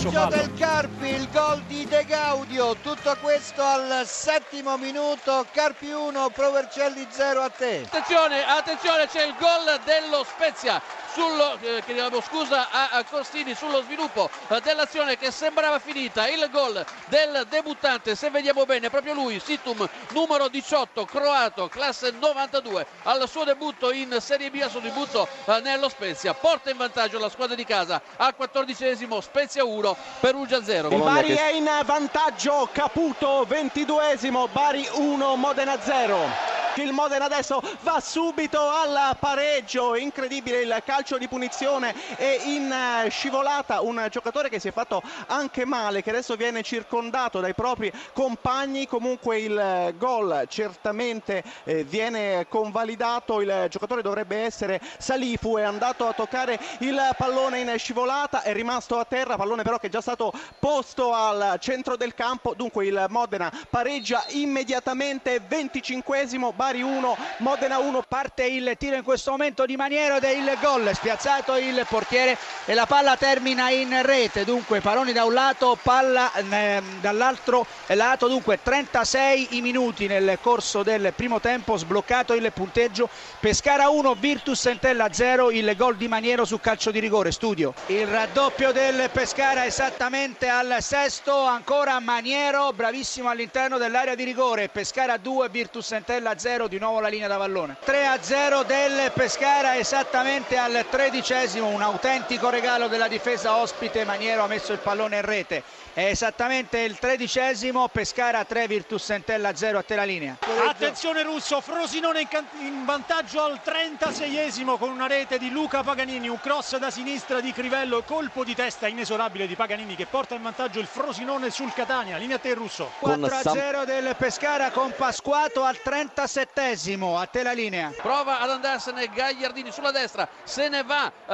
Vantaggio del Carpi, il gol di De Gaudio, tutto questo al settimo minuto, Carpi 1, Provercelli 0 a te. Attenzione, attenzione, c'è il gol dello Spezia, sullo, eh, chiediamo scusa a, a Costini sullo sviluppo eh, dell'azione che sembrava finita, il gol del debuttante, se vediamo bene, proprio lui, Situm, numero 18, croato, classe 92, al suo debutto in Serie B, al suo debutto eh, nello Spezia, porta in vantaggio la squadra di casa al quattordicesimo, Spezia 1, Perugia 0. Il Bari è in vantaggio, Caputo 22esimo, Bari 1, Modena 0 il Modena adesso va subito al pareggio. Incredibile il calcio di punizione e in eh, scivolata un giocatore che si è fatto anche male che adesso viene circondato dai propri compagni. Comunque il eh, gol certamente eh, viene convalidato. Il giocatore dovrebbe essere Salifu è andato a toccare il pallone in scivolata è rimasto a terra pallone però che è già stato posto al centro del campo. Dunque il Modena pareggia immediatamente 25esimo Bari 1, Modena 1. Parte il tiro in questo momento di Maniero ed è il gol, spiazzato il portiere e la palla termina in rete. Dunque palloni da un lato, palla eh, dall'altro lato. Dunque 36 i minuti nel corso del primo tempo, sbloccato il punteggio. Pescara 1, Virtus Entella 0, il gol di Maniero su calcio di rigore. Studio. Il raddoppio del Pescara esattamente al sesto, ancora Maniero, bravissimo all'interno dell'area di rigore. Pescara 2, Virtus Entella 0. 0, di nuovo la linea da vallone. 3 a 0 del Pescara esattamente al tredicesimo, un autentico regalo della difesa ospite, Maniero ha messo il pallone in rete. È esattamente il tredicesimo, Pescara 3, Virtus Sentella 0 a te la linea. Attenzione Russo, Frosinone in, in vantaggio al 36esimo con una rete di Luca Paganini, un cross da sinistra di Crivello, colpo di testa inesorabile di Paganini che porta in vantaggio il Frosinone sul Catania. Linea a te Russo. 4 a 0 del Pescara con Pasquato al 36 37esimo, a te la linea. Prova ad andarsene Gagliardini sulla destra, se ne va, uh,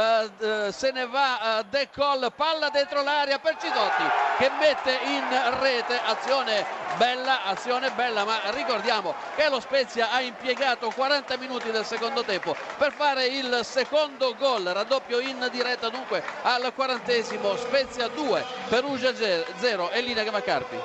va uh, De Col, palla dentro l'aria per Cidotti che mette in rete, azione bella, azione bella, ma ricordiamo che lo Spezia ha impiegato 40 minuti del secondo tempo per fare il secondo gol, raddoppio in diretta dunque al quarantesimo, Spezia 2, Perugia 0 e linea che Gamacarti.